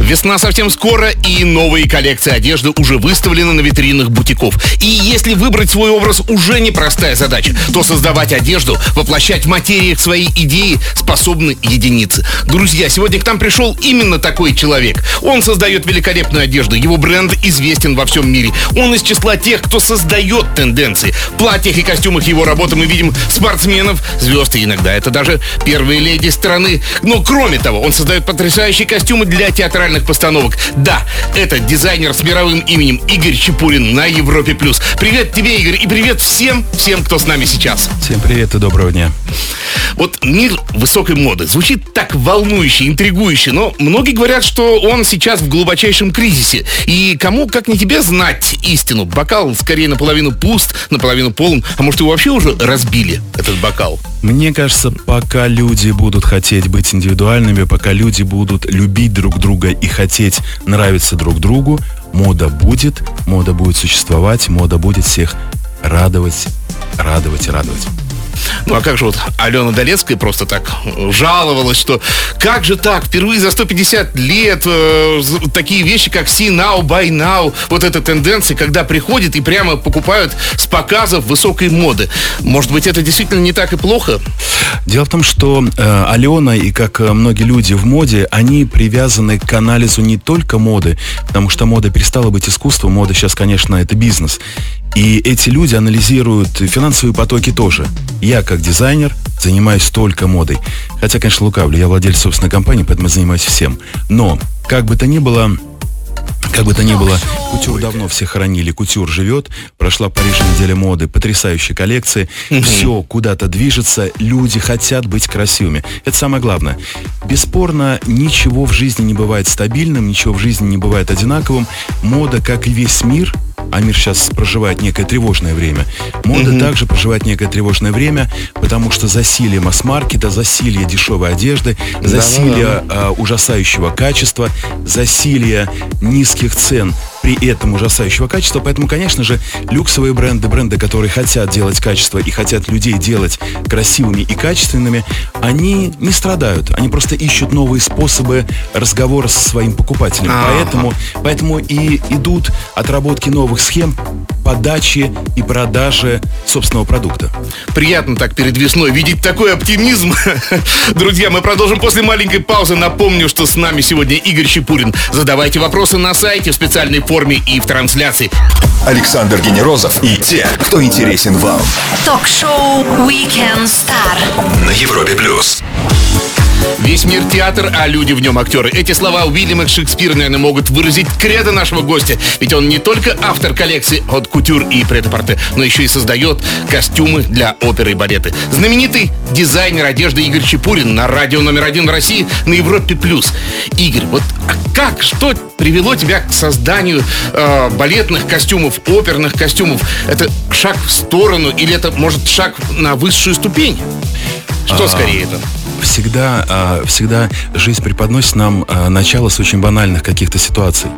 Весна совсем скоро, и новые коллекции одежды уже выставлены на витринах бутиков. И если выбрать свой образ уже непростая задача, то создавать одежду, воплощать в материях свои идеи способны единицы. Друзья, сегодня к нам пришел именно такой человек. Он создает великолепную одежду, его бренд известен во всем мире. Он из числа тех, кто создает тенденции. В платьях и костюмах его работы мы видим спортсменов, звезд и иногда это даже первые леди страны. Но кроме того, он создает потрясающие костюмы для театральных постановок. Да, это дизайнер с мировым именем Игорь Чепурин на Европе+. плюс. Привет тебе, Игорь, и привет всем, всем, кто с нами сейчас. Всем привет и доброго дня. Вот мир высокой моды звучит так волнующе, интригующе, но многие говорят, что он сейчас в глубочайшем кризисе. И кому, как не тебе, знать истину? Бокал скорее наполовину пуст, наполовину полон, а может его вообще уже разбили, этот бокал? Мне кажется, пока люди будут хотеть быть индивидуальными, пока люди будут любить друг друга и хотеть нравиться друг другу, мода будет, мода будет существовать, мода будет всех радовать, радовать и радовать. Ну а как же вот Алена Долецкая просто так жаловалась, что как же так, впервые за 150 лет э, такие вещи, как see now, buy now, вот эта тенденция, когда приходят и прямо покупают с показов высокой моды. Может быть, это действительно не так и плохо? Дело в том, что э, Алена и как э, многие люди в моде, они привязаны к анализу не только моды, потому что мода перестала быть искусством, мода сейчас, конечно, это бизнес. И эти люди анализируют финансовые потоки тоже. Я, как дизайнер, занимаюсь только модой. Хотя, конечно, лукавлю, я владелец собственной компании, поэтому занимаюсь всем. Но, как бы то ни было, как бы то ни было, Кутюр давно все хоронили. Кутюр живет, прошла в Париже неделя моды, потрясающие коллекции. Все куда-то движется, люди хотят быть красивыми. Это самое главное. Бесспорно, ничего в жизни не бывает стабильным, ничего в жизни не бывает одинаковым. Мода, как и весь мир, а мир сейчас проживает некое тревожное время. Мода также проживает некое тревожное время, потому что засилие масс-маркета, засилие дешевой одежды, засилие а, ужасающего качества, засилие низких цен при этом ужасающего качества. Поэтому, конечно же, люксовые бренды, бренды, которые хотят делать качество и хотят людей делать красивыми и качественными, они не страдают. Они просто ищут новые способы разговора со своим покупателем. Ага. Поэтому, поэтому и идут отработки новых схем подачи и продажи собственного продукта. Приятно так перед весной видеть такой оптимизм. Друзья, мы продолжим после маленькой паузы. Напомню, что с нами сегодня Игорь Чепурин. Задавайте вопросы на сайте в специальной форме и в трансляции. Александр Генерозов и те, кто интересен вам. Ток-шоу Weekend Star. На Европе плюс. Весь мир театр, а люди в нем актеры. Эти слова Уильяма Шекспира, наверное, могут выразить кредо нашего гостя. Ведь он не только автор коллекции от кутюр и претапорте, но еще и создает костюмы для оперы и балеты. Знаменитый дизайнер одежды Игорь Чепурин на радио номер один в России на Европе+. плюс. Игорь, вот а как, что привело тебя к созданию э, балетных костюмов, оперных костюмов? Это шаг в сторону или это, может, шаг на высшую ступень? Что скорее это? Всегда, а, всегда жизнь преподносит нам а, начало с очень банальных каких-то ситуаций.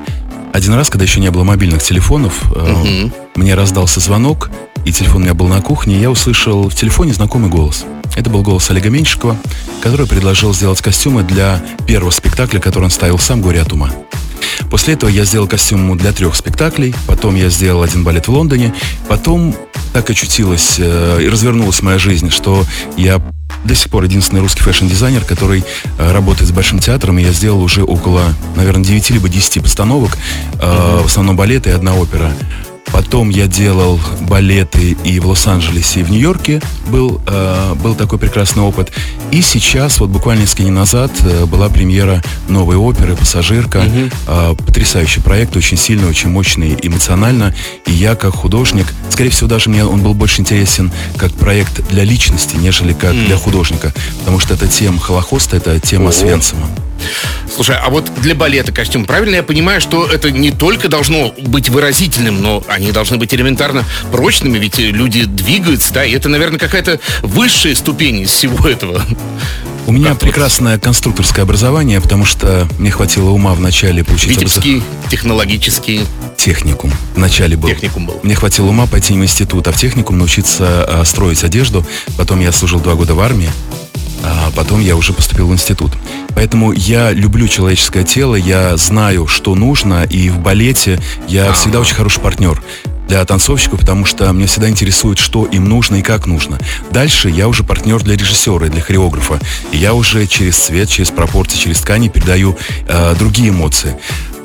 Один раз, когда еще не было мобильных телефонов, а, мне раздался звонок, и телефон у меня был на кухне, и я услышал в телефоне знакомый голос. Это был голос Олега Меньшикова, который предложил сделать костюмы для первого спектакля, который он ставил сам «Горе от ума». После этого я сделал костюм для трех спектаклей, потом я сделал один балет в Лондоне, потом так очутилась э, и развернулась моя жизнь, что я до сих пор единственный русский fashion-дизайнер, который э, работает с Большим театром, и я сделал уже около, наверное, 9 либо 10 постановок, э, в основном балеты и одна опера. Потом я делал балеты и в Лос-Анджелесе, и в Нью-Йорке был, э, был такой прекрасный опыт. И сейчас, вот буквально несколько дней назад, э, была премьера новой оперы «Пассажирка». Э, потрясающий проект, очень сильный, очень мощный эмоционально. И я, как художник, скорее всего, даже мне он был больше интересен как проект для личности, нежели как для художника. Потому что это тема Холокоста, это тема Свенцима. Слушай, а вот для балета костюм, правильно я понимаю, что это не только должно быть выразительным, но они должны быть элементарно прочными, ведь люди двигаются, да, и это, наверное, какая-то высшая ступень из всего этого. У меня Как прекрасное конструкторское образование, потому что мне хватило ума вначале получить Витебский, технологический. техникум. Вначале был. Техникум был. Мне хватило ума пойти в институт, а в техникум научиться а, строить одежду. Потом я служил два года в армии, а потом я уже поступил в институт. Поэтому я люблю человеческое тело, я знаю, что нужно, и в балете я всегда очень хороший партнер для танцовщиков, потому что мне всегда интересует, что им нужно и как нужно. Дальше я уже партнер для режиссера и для хореографа. И я уже через цвет, через пропорции, через ткани передаю э, другие эмоции.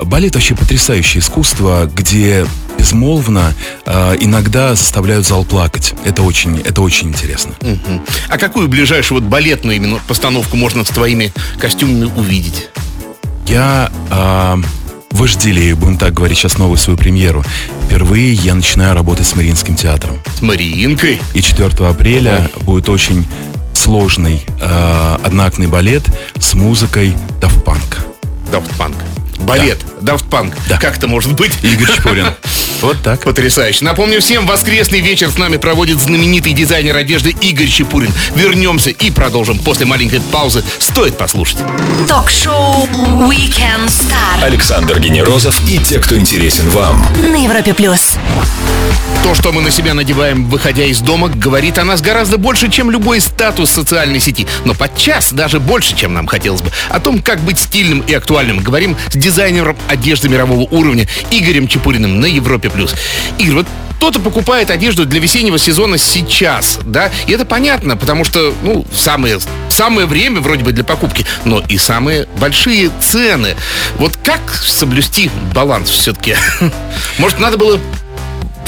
Балет вообще потрясающее искусство, где безмолвно э, иногда заставляют зал плакать. Это очень, это очень интересно. Мгм. А какую ближайшую вот балетную именно постановку можно с твоими костюмами увидеть? Я э, вожделею, будем так говорить, сейчас новую свою премьеру. Впервые я начинаю работать с Мариинским театром. С Мариинкой? И 4 апреля будет очень сложный э, одноактный балет с музыкой Daft Punk. Daft Punk. Балет. Daft Punk. Да. Как это может быть? Игорь Чпурин. Вот так. Потрясающе. Напомню всем, воскресный вечер с нами проводит знаменитый дизайнер одежды Игорь Чепурин. Вернемся и продолжим после маленькой паузы. Стоит послушать. Ток-шоу Weekend Star Александр Генерозов и те, кто интересен вам. на Европе плюс. То, что мы на себя надеваем, выходя из дома, говорит о нас гораздо больше, чем любой статус социальной сети. Но подчас даже больше, чем нам хотелось бы. О том, как быть стильным и актуальным, говорим с дизайнером одежды мирового уровня Игорем Чепуриным на Европе+. Плюс. Игорь, вот кто-то покупает одежду для весеннего сезона сейчас, да, и это понятно, потому что, ну, самое, самое время вроде бы для покупки, но и самые большие цены. Вот как соблюсти баланс все-таки? Может, надо было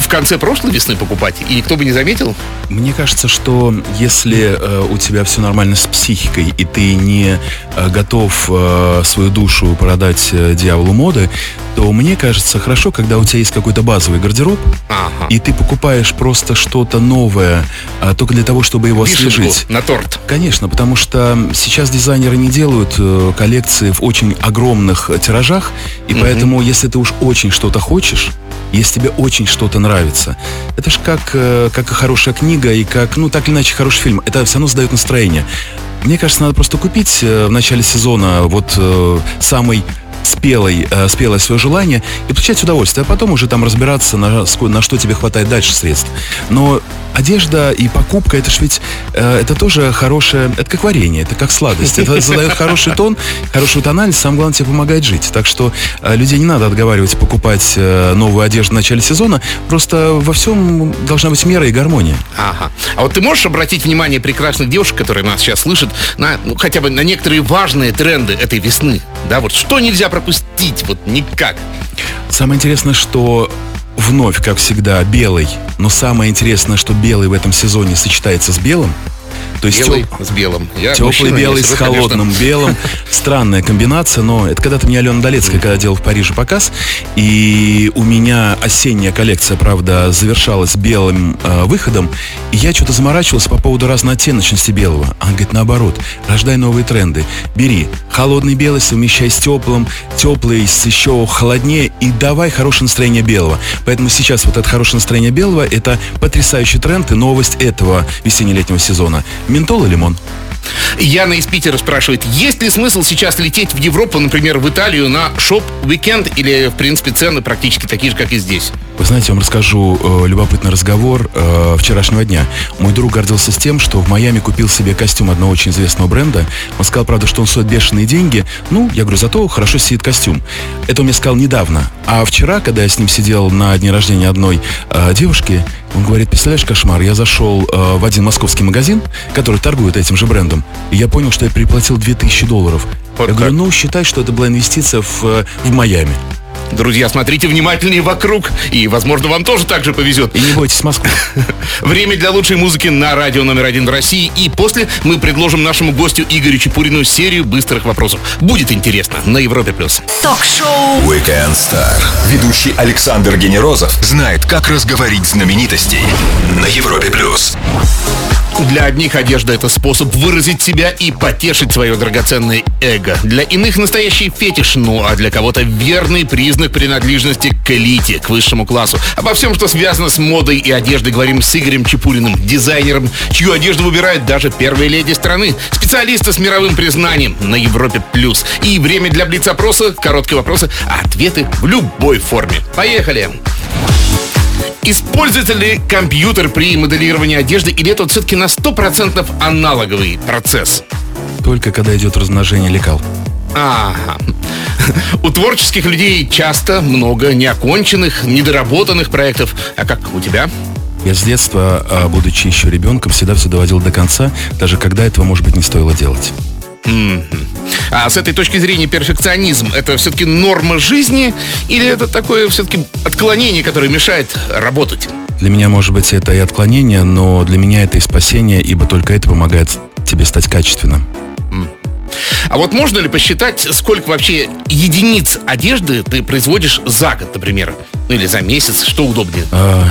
в конце прошлой весны покупать, и никто бы не заметил? Мне кажется, что если э, у тебя все нормально с психикой, и ты не э, готов э, свою душу продать э, дьяволу моды, то мне кажется хорошо, когда у тебя есть какой-то базовый гардероб, Ага. и ты покупаешь просто что-то новое, а, только для того, чтобы его Вишенку освежить. на торт. Конечно, потому что сейчас дизайнеры не делают э, коллекции в очень огромных тиражах, и поэтому, если ты уж очень что-то хочешь, если тебе очень что-то нравится, это же как, э, как и хорошая книга, и как, ну, так или иначе, хороший фильм. Это все равно задает настроение. Мне кажется, надо просто купить э, в начале сезона вот э, самый спелый, э, спелое свое желание и получать удовольствие, а потом уже там разбираться, на, на что тебе хватает дальше средств. Но одежда и покупка, это ж ведь, э, это тоже хорошее, это как варенье, это как сладость. Это задает хороший тон, хорошую тональность, самое главное, тебе помогает жить. Так что э, людей не надо отговаривать покупать э, новую одежду в начале сезона, просто во всем должна быть мера и гармония. Ага. А вот ты можешь обратить внимание прекрасных девушек, которые нас сейчас слышат, на, ну, хотя бы на некоторые важные тренды этой весны? Да, вот что нельзя пропустить? Вот никак. Самое интересное, что вновь, как всегда, белый. Но самое интересное, что белый в этом сезоне сочетается с белым. То есть Белый теп- с белым. Я теплый мужчина, я белый с сижу, конечно. холодным белым. Странная комбинация, но это когда-то мне Алена Долецкая, когда делал в Париже показ, и у меня осенняя коллекция, правда, завершалась белым э, выходом, и я что-то заморачивался по поводу разнооттеночности белого. Она говорит, наоборот, рождай новые тренды. Бери холодный белый, совмещай с теплым, теплый с еще холоднее, и давай хорошее настроение белого. Поэтому сейчас вот это хорошее настроение белого, это потрясающий тренд и новость этого весенне-летнего сезона. Ментол и лимон. Яна из Питера спрашивает, есть ли смысл сейчас лететь в Европу, например, в Италию на шоп-уикенд или, в принципе, цены практически такие же, как и здесь? Вы знаете, я вам расскажу э, любопытный разговор э, вчерашнего дня. Мой друг гордился с тем, что в Майами купил себе костюм одного очень известного бренда. Он сказал, правда, что он стоит бешеные деньги. Ну, я говорю, зато хорошо сидит костюм. Это он мне сказал недавно. А вчера, когда я с ним сидел на дне рождения одной э, девушки, он говорит, представляешь, кошмар, я зашел э, в один московский магазин, который торгует этим же брендом, и я понял, что я переплатил 2000 долларов. Вот я говорю, как? ну, считай, что это была инвестиция в, э, в Майами. Друзья, смотрите внимательнее вокруг, и, возможно, вам тоже так же повезет. И не бойтесь Москвы. Время для лучшей музыки на радио номер один в России. И после мы предложим нашему гостю Игорю Чепурину серию быстрых вопросов. Будет интересно на Европе+. плюс. Ток-шоу Weekend Star. Ведущий Александр Генерозов знает, как разговорить знаменитостей на Европе+. плюс. Для одних одежда это способ выразить себя и потешить свое драгоценное эго. Для иных настоящий фетиш, ну а для кого-то верный признак принадлежности к элите, к высшему классу. Обо всем, что связано с модой и одеждой, говорим с Игорем Чепуриным, дизайнером, чью одежду выбирает даже первые леди страны, специалиста с мировым признанием на Европе плюс. И время для блиц-опроса, короткие вопросы, ответы в любой форме. Поехали! Используется ли компьютер при моделировании одежды или это все-таки на 100% аналоговый процесс? Только когда идет размножение лекал. Ага. У творческих людей часто много неоконченных, недоработанных проектов. А как у тебя? Я с детства, а, будучи еще ребенком, всегда все доводил до конца, даже когда этого, может быть, не стоило делать. А с этой точки зрения перфекционизм это все-таки норма жизни или это такое все-таки отклонение, которое мешает работать? Для меня, может быть, это и отклонение, но для меня это и спасение, ибо только это помогает тебе стать качественным. А вот можно ли посчитать, сколько вообще единиц одежды ты производишь за год, например? Ну или за месяц, что удобнее? А,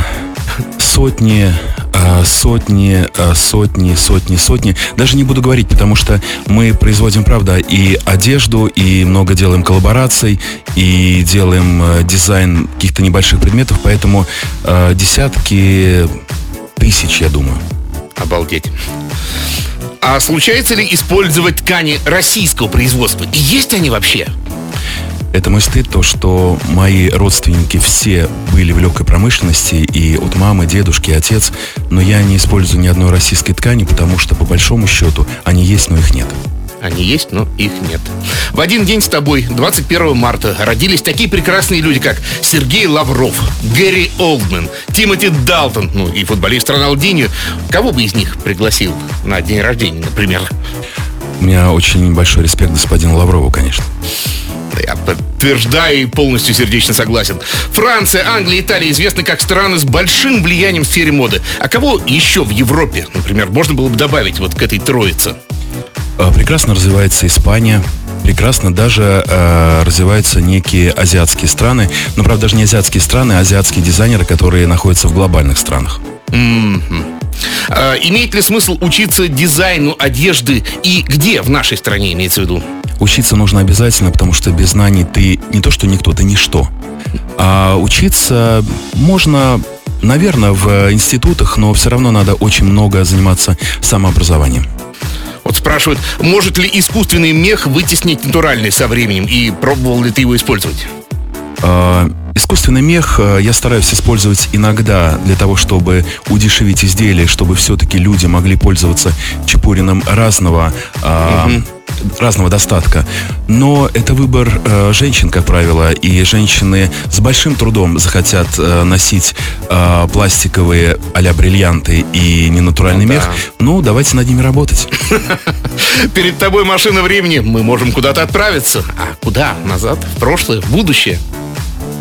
сотни, а, сотни, а, сотни, сотни, сотни. Даже не буду говорить, потому что мы производим, правда, и одежду, и много делаем коллабораций, и делаем а, дизайн каких-то небольших предметов, поэтому десятки тысяч, я думаю. Обалдеть. А случается ли использовать ткани российского производства? И есть они вообще? Это мой стыд, то, что мои родственники все были в легкой промышленности, и от мамы, дедушки, отец, но я не использую ни одной российской ткани, потому что, по большому счету, они есть, но их нет. Они есть, но их нет. В один день с тобой, 21 марта, родились такие прекрасные люди, как Сергей Лавров, Гэри Олдман, Тимоти Далтон, ну и футболист Роналдинho. Кого бы из них пригласил на день рождения, например? У меня очень большой респект господину Лаврову, конечно. Я подтверждаю и полностью сердечно согласен. Франция, Англия, Италия известны как страны с большим влиянием в сфере моды. А кого еще в Европе, например, можно было бы добавить вот к этой троице? А, прекрасно развивается Испания, прекрасно даже э, развиваются некие азиатские страны, но правда даже не азиатские страны, а азиатские дизайнеры, которые находятся в глобальных странах. Mm-hmm. А, имеет ли смысл учиться дизайну одежды и где в нашей стране имеется в виду? Учиться нужно обязательно, потому что без знаний ты не то что никто, ты ничто. А учиться можно Наверное, в институтах, но все равно надо очень много заниматься самообразованием. Вот спрашивают, может ли искусственный мех вытеснить натуральный со временем и пробовал ли ты его использовать? Искусственный мех а, я стараюсь использовать иногда для того, чтобы удешевить изделие, чтобы все-таки люди могли пользоваться чепурином разного угу разного достатка. Но это выбор э, женщин, как правило, и женщины с большим трудом захотят э, носить э, пластиковые а бриллианты и ненатуральный ну, мех. Да. Ну, давайте над ними работать. Перед тобой машина времени, мы можем куда-то отправиться. А куда? Назад? В прошлое? В будущее?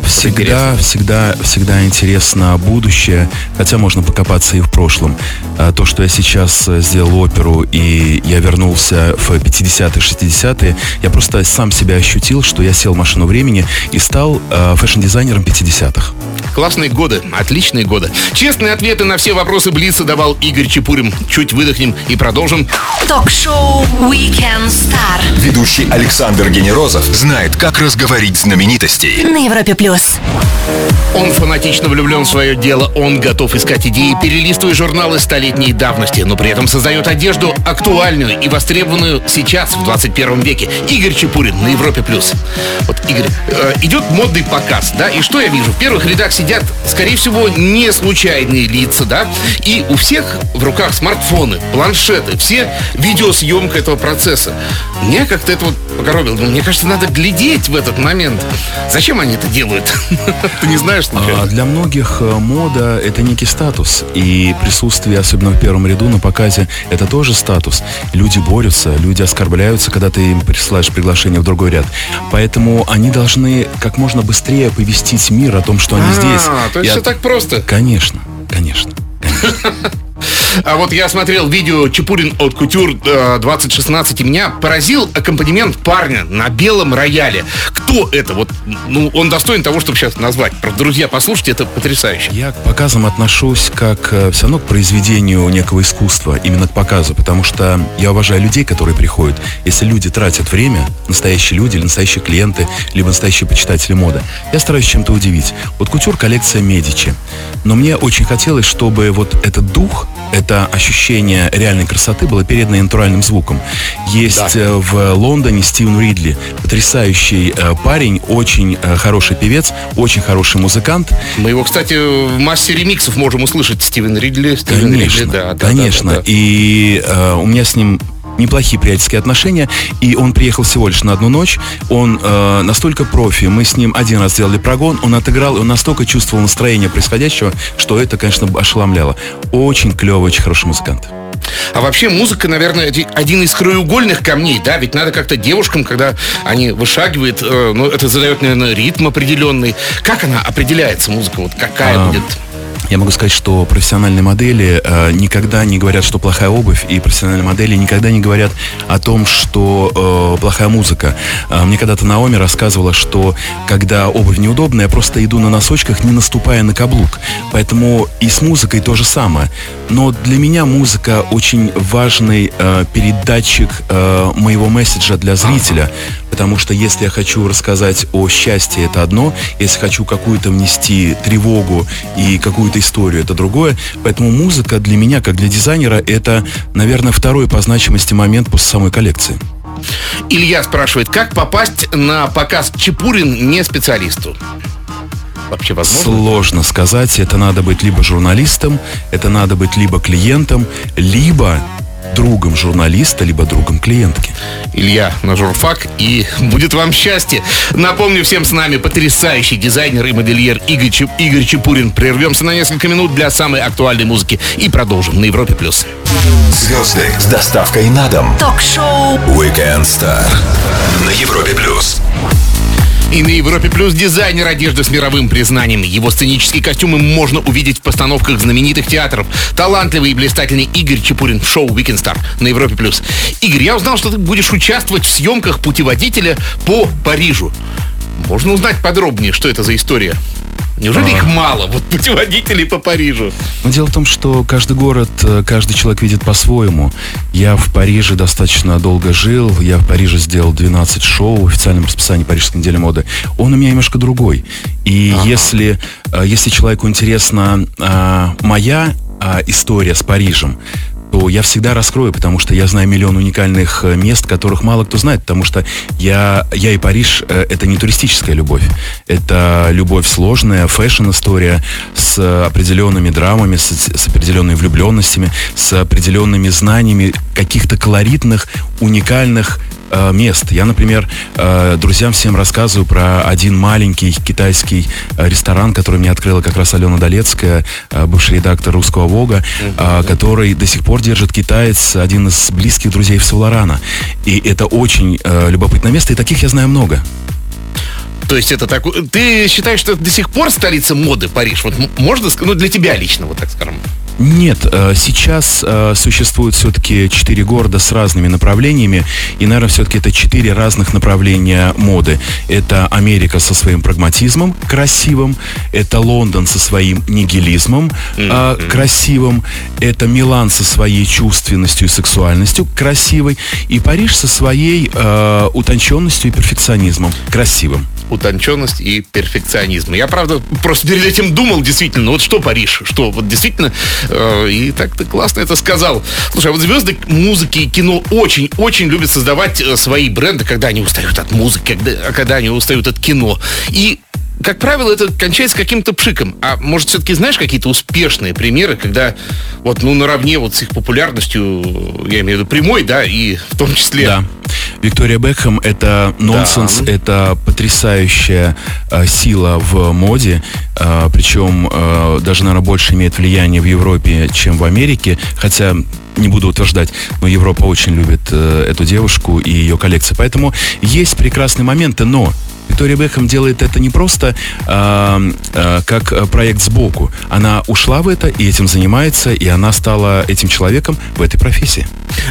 Всегда, всегда, всегда интересно будущее, хотя можно покопаться и в прошлом. А то, что я сейчас э, сделал оперу и я вернулся в 50-е, 60-е, я просто сам себя ощутил, что я сел в машину времени и стал э, fashion-дизайнером 50-х. Классные годы, отличные годы. Честные ответы на все вопросы Блица давал Игорь Чепурин. Чуть выдохнем и продолжим. Ток-шоу Weekend Star. Ведущий Александр Генерозов знает, как разговорить знаменитостей. На Европе плюс. Он фанатично влюблен в свое дело, он готов искать идеи, перелистывая журналы столетней давности, но при этом создает одежду актуальную и востребованную сейчас, в 21 веке. Игорь Чепурин на Европе+. плюс. Вот, Игорь, э, идет модный показ, да, и что я вижу? В первых рядах сидят, скорее всего, не случайные лица, да, и у всех в руках смартфоны, планшеты, все видеосъемка этого процесса. Мне как-то это вот покоробило. Мне кажется, надо глядеть в этот момент. Зачем они это делают? Ты не знаешь, а Для многих э, мода — это некий статус. И присутствие, особенно в первом ряду на показе, это тоже статус. Люди борются, люди оскорбляются, когда ты им присылаешь приглашение в другой ряд. Поэтому они должны как можно быстрее повестить мир о том, что они а, здесь. то есть все так просто? Конечно, конечно. А вот я смотрел видео Чепурин от Кутюр 2016, и меня поразил аккомпанемент парня на белом рояле. Кто это? Вот, ну, он достоин того, чтобы сейчас назвать. Друзья, послушайте, это потрясающе. Я к показам отношусь как э, все равно к произведению некого искусства, именно к показу, потому что я уважаю людей, которые приходят. Если люди тратят время, настоящие люди или настоящие клиенты, либо настоящие почитатели моды, я стараюсь чем-то удивить. Вот кутюр коллекция Медичи. Но мне очень хотелось, чтобы вот этот дух, это ощущение реальной красоты было передано натуральным звуком. Есть Да. э, в Лондоне Стивен Ридли, потрясающий э, парень, очень э, хороший певец, очень хороший музыкант. Мы его, кстати, в массе ремиксов можем услышать. Стивен Ридли. Стивен Конечно, Ридли, да, да, конечно. да, да, да. И э, у меня с ним неплохие приятельские отношения, и он приехал всего лишь на одну ночь. Он э, настолько профи, мы с ним один раз сделали прогон, он отыграл, и он настолько чувствовал настроение происходящего, что это, конечно, ошеломляло. Очень клевый, очень хороший музыкант. А вообще музыка, наверное, оди- один из краеугольных камней, да? Ведь надо как-то девушкам, когда они вышагивают, э, ну, это задает, наверное, ритм определенный. Как она определяется, музыка? Вот какая А, будет? Я могу сказать, что профессиональные модели э, никогда не говорят, что плохая обувь, и профессиональные модели никогда не говорят о том, что э, плохая музыка. Э, мне когда-то Наоми рассказывала, что когда обувь неудобная, я просто иду на носочках, не наступая на каблук. Поэтому и с музыкой то же самое. Но для меня музыка очень важный э, передатчик э, моего месседжа для зрителя. Потому что если я хочу рассказать о счастье, это одно. Если хочу какую-то внести тревогу и какую-то историю, это другое. Поэтому музыка для меня, как для дизайнера, это, наверное, второй по значимости момент после самой коллекции. Илья спрашивает, как попасть на показ Чепурин не специалисту? Вообще возможно? Сложно сказать. Это надо быть либо журналистом, это надо быть либо клиентом, либо другом журналиста, либо другом клиентки. Илья на журфак, и будет вам счастье. Напомню всем с нами потрясающий дизайнер и модельер Игорь, Чеп- Игорь Чепурин. Прервемся на несколько минут для самой актуальной музыки и продолжим на Европе+. плюс. Звезды с доставкой на дом. Ток-шоу Weekend Star на Европе плюс. И на Европе Плюс дизайнер одежды с мировым признанием. Его сценические костюмы можно увидеть в постановках знаменитых театров. Талантливый и блистательный Игорь Чепурин в шоу Weekend Star на Европе Плюс. Игорь, я узнал, что ты будешь участвовать в съемках путеводителя по Парижу. Можно узнать подробнее, что это за история? Неужели их мало, вот путеводителей по Парижу? Но дело в том, что каждый город, э, каждый человек видит по-своему. Я в Париже достаточно долго жил, я в Париже сделал 12 шоу в официальном расписании Парижской недели моды. Он у меня немножко другой. И если, э, если человеку интересна а, моя а, история с Парижем, то я всегда раскрою, потому что я знаю миллион уникальных э, мест, которых мало кто знает, потому что я, я и Париж э, это не туристическая любовь. Это любовь сложная, фэшн-история с определенными драмами, с, с определенными влюбленностями, с определенными знаниями каких-то колоритных, уникальных э, мест. Я, например, э, друзьям всем рассказываю про один маленький китайский э, ресторан, который мне открыла как раз Алена Долецкая, э, бывший редактор «Русского Вога», э, который до сих пор держит китаец, один из близких друзей в Савлорана. И это очень э, любопытное место, и таких я знаю много. То есть это так... Ты считаешь, что это до сих пор столица моды Париж? Вот можно сказать, ну для тебя лично, вот так скажем. Нет, э, сейчас э, существует все-таки четыре города с разными направлениями, и, наверное, все-таки это четыре разных направления моды. Это Америка со своим прагматизмом красивым, это Лондон со своим нигилизмом э, красивым, это Милан со своей чувственностью и сексуальностью красивой, и Париж со своей э, утонченностью и перфекционизмом красивым. Утонченность и перфекционизм. Я, правда, просто перед этим думал, действительно, ну вот что Париж, что вот действительно, э, и так ты классно это сказал. Слушай, а вот звезды музыки и кино очень-очень любят создавать э, свои бренды, когда они устают от музыки, когда, когда они устают от кино. И как правило, это кончается каким-то пшиком. А может, все-таки знаешь какие-то успешные примеры, когда вот, ну, наравне вот с их популярностью, я имею в виду прямой, да, и в том числе... Да. Виктория Бекхэм это нонсенс, Да. это потрясающая э, сила в моде, э, причем э, даже, наверное, больше имеет влияние в Европе, чем в Америке, хотя не буду утверждать, но Европа очень любит э, эту девушку и ее коллекции. Поэтому есть прекрасные моменты, но Виктория Бекхэм делает это не просто э, э, как проект сбоку. Она ушла в это и этим занимается, и она стала этим человеком в этой профессии.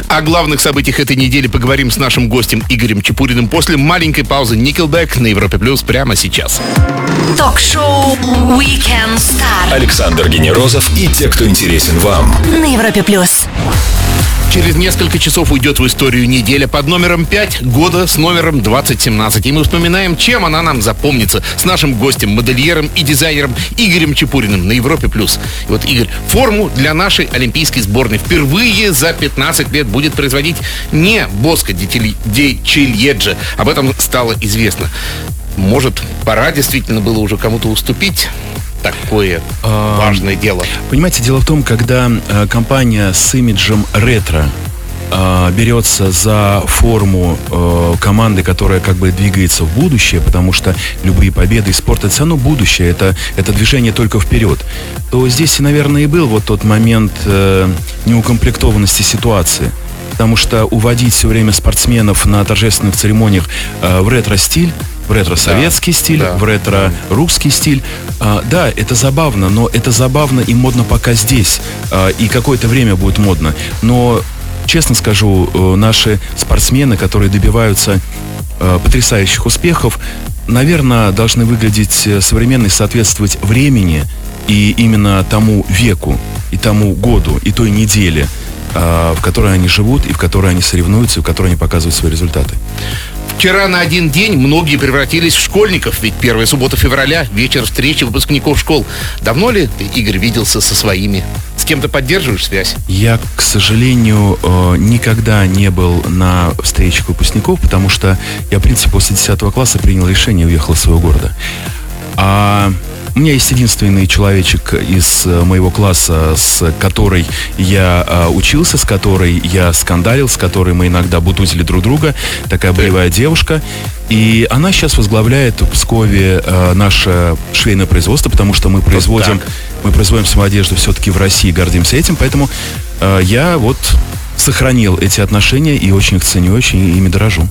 О главных событиях этой недели поговорим с нашим гостем Игорем Чепуриным после маленькой паузы Nickelback на Европе Плюс прямо сейчас. Ток-шоу Weekend Star Александр Генерозов и те, кто интересен вам. на Европе плюс. Через несколько часов уйдет в историю неделя под номером 5 года с номером 2017. И мы вспоминаем, чем она нам запомнится с нашим гостем, модельером и дизайнером Игорем Чепуриным на Европе+. плюс. И вот, Игорь, форму для нашей олимпийской сборной впервые за 15 лет будет производить не Боско Дичельеджи. Об этом стало известно. Может, пора действительно было уже кому-то уступить? Такое а, важное дело? Понимаете, дело в том, когда а, компания с имиджем ретро а, берется за форму э, команды, которая как бы двигается в будущее, потому что любые победы и спорт это все равно будущее, это, это движение только вперед, то здесь, наверное, и был вот тот момент э, неукомплектованности ситуации. Потому что уводить все время спортсменов на торжественных церемониях э, в ретро-стиль в ретро-советский да, стиль, да. в ретро-русский стиль. А, да, это забавно, но это забавно и модно пока здесь. А, и какое-то время будет модно. Но, честно скажу, э, наши спортсмены, которые добиваются э, потрясающих успехов, наверное, должны выглядеть э, современно и соответствовать времени и именно тому веку, и тому году, и той неделе, в которой они живут, и в которой они соревнуются, и в которой они показывают свои результаты. Вчера на один день многие превратились в школьников, ведь первая суббота февраля – вечер встречи выпускников школ. Давно ли ты, Игорь, виделся со своими? С кем-то поддерживаешь связь? Я, к сожалению, э, никогда не был на встречах выпускников, потому что я, в принципе, после 10 класса принял решение и уехал из своего города. А у меня есть единственный человечек из э, моего класса, с которой я э, учился, с которой я скандалил, с которой мы иногда бутузили друг друга. Такая боевая девушка. И она сейчас возглавляет в Пскове э, наше швейное производство, потому что мы производим, вот мы производим свою одежду все-таки в России, гордимся этим. Поэтому э, я вот сохранил эти отношения и очень их ценю, очень ими дорожу.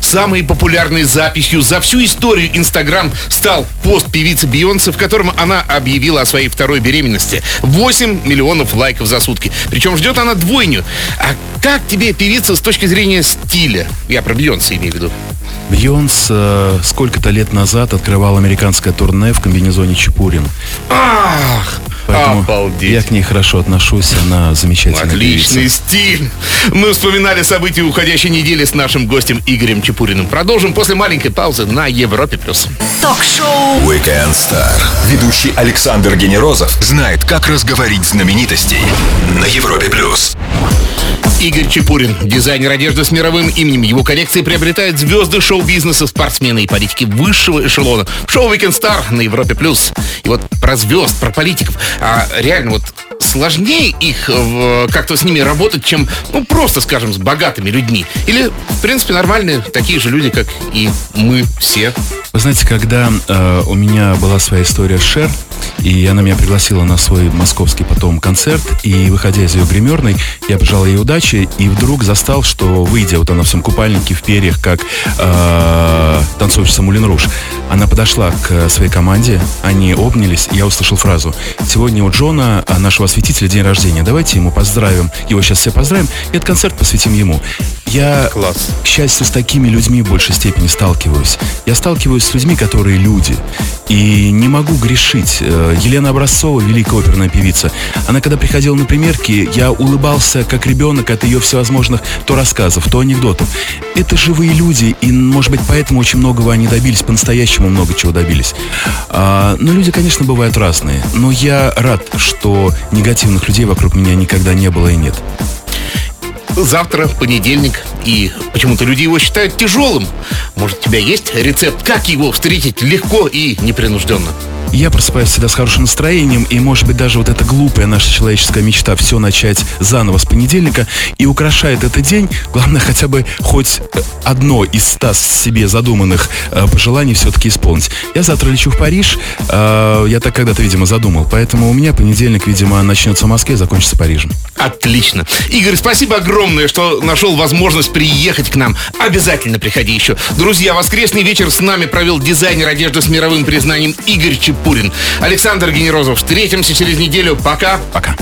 Самой популярной записью за всю историю Инстаграм стал пост певицы Бейонсе, в котором она объявила о своей второй беременности. 8 миллионов лайков за сутки. Причем ждет она двойню. А как тебе певица с точки зрения стиля? Я про Бейонсе имею в виду. Бьонс э, сколько-то лет назад открывал американское турне в комбинезоне Чепурин. Ах! Поэтому Обалдеть. я к ней хорошо отношусь, она замечательная Отличный певица. стиль. Мы вспоминали события уходящей недели с нашим гостем Игорем Чепуриным. Продолжим после маленькой паузы на Европе+. плюс. Ток-шоу Weekend Star. Ведущий Александр Генерозов знает, как разговорить знаменитостей на Европе+. плюс. Игорь Чепурин, дизайнер одежды с мировым именем. Его коллекции приобретают звезды шоу-бизнеса, спортсмены и политики высшего эшелона. Шоу Weekend Star на Европе+. плюс. И вот про звезд, про политиков. А реально вот сложнее их как-то с ними работать, чем, ну, просто, скажем, с богатыми людьми? Или, в принципе, нормальные такие же люди, как и мы все? Вы знаете, когда э, у меня была своя история с Шер, и она меня пригласила на свой московский потом концерт, и выходя из ее гримерной, я пожал ей удачи, и вдруг застал, что выйдя вот она в своем купальнике, в перьях, как э, танцовщица Мулин Руш, она подошла к своей команде, они обнялись, и я услышал фразу «Сегодня у Джона, нашего осветителя, день рождения, давайте ему поздравим, его сейчас все поздравим, и этот концерт посвятим ему». Я, Класс. к счастью, с такими людьми в большей степени сталкиваюсь. Я сталкиваюсь с людьми, которые люди. И не могу грешить. Э, Елена Образцова, великая оперная певица, она когда приходила на примерки, я улыбался как ребенок от ее всевозможных то рассказов, то анекдотов. Это живые люди, и, может быть, поэтому очень многого они добились, по-настоящему много чего добились. А, но люди, конечно, бывают разные. Но я рад, что негативных людей вокруг меня никогда не было и нет. Завтра понедельник, и почему-то люди его считают тяжелым. Может, у тебя есть рецепт, как его встретить легко и непринужденно? Я просыпаюсь всегда с хорошим настроением, и, может быть, даже вот эта глупая наша человеческая мечта все начать заново с понедельника и украшает этот день, главное хотя бы хоть э, одно из ста себе задуманных э, пожеланий все-таки исполнить. Я завтра лечу в Париж, э, я так когда-то, видимо, задумал, поэтому у меня понедельник, видимо, начнется в Москве, закончится Парижем. Отлично. Игорь, спасибо огромное, что нашел возможность приехать к нам. Обязательно приходи еще. Друзья, воскресный вечер с нами провел дизайнер одежды с мировым признанием Игорь Чепурин. Александр Генерозов. Встретимся через неделю. Пока. Пока.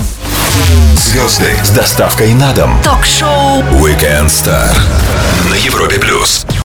Звезды с доставкой на дом. Ток-шоу Weekend Star на Европе плюс.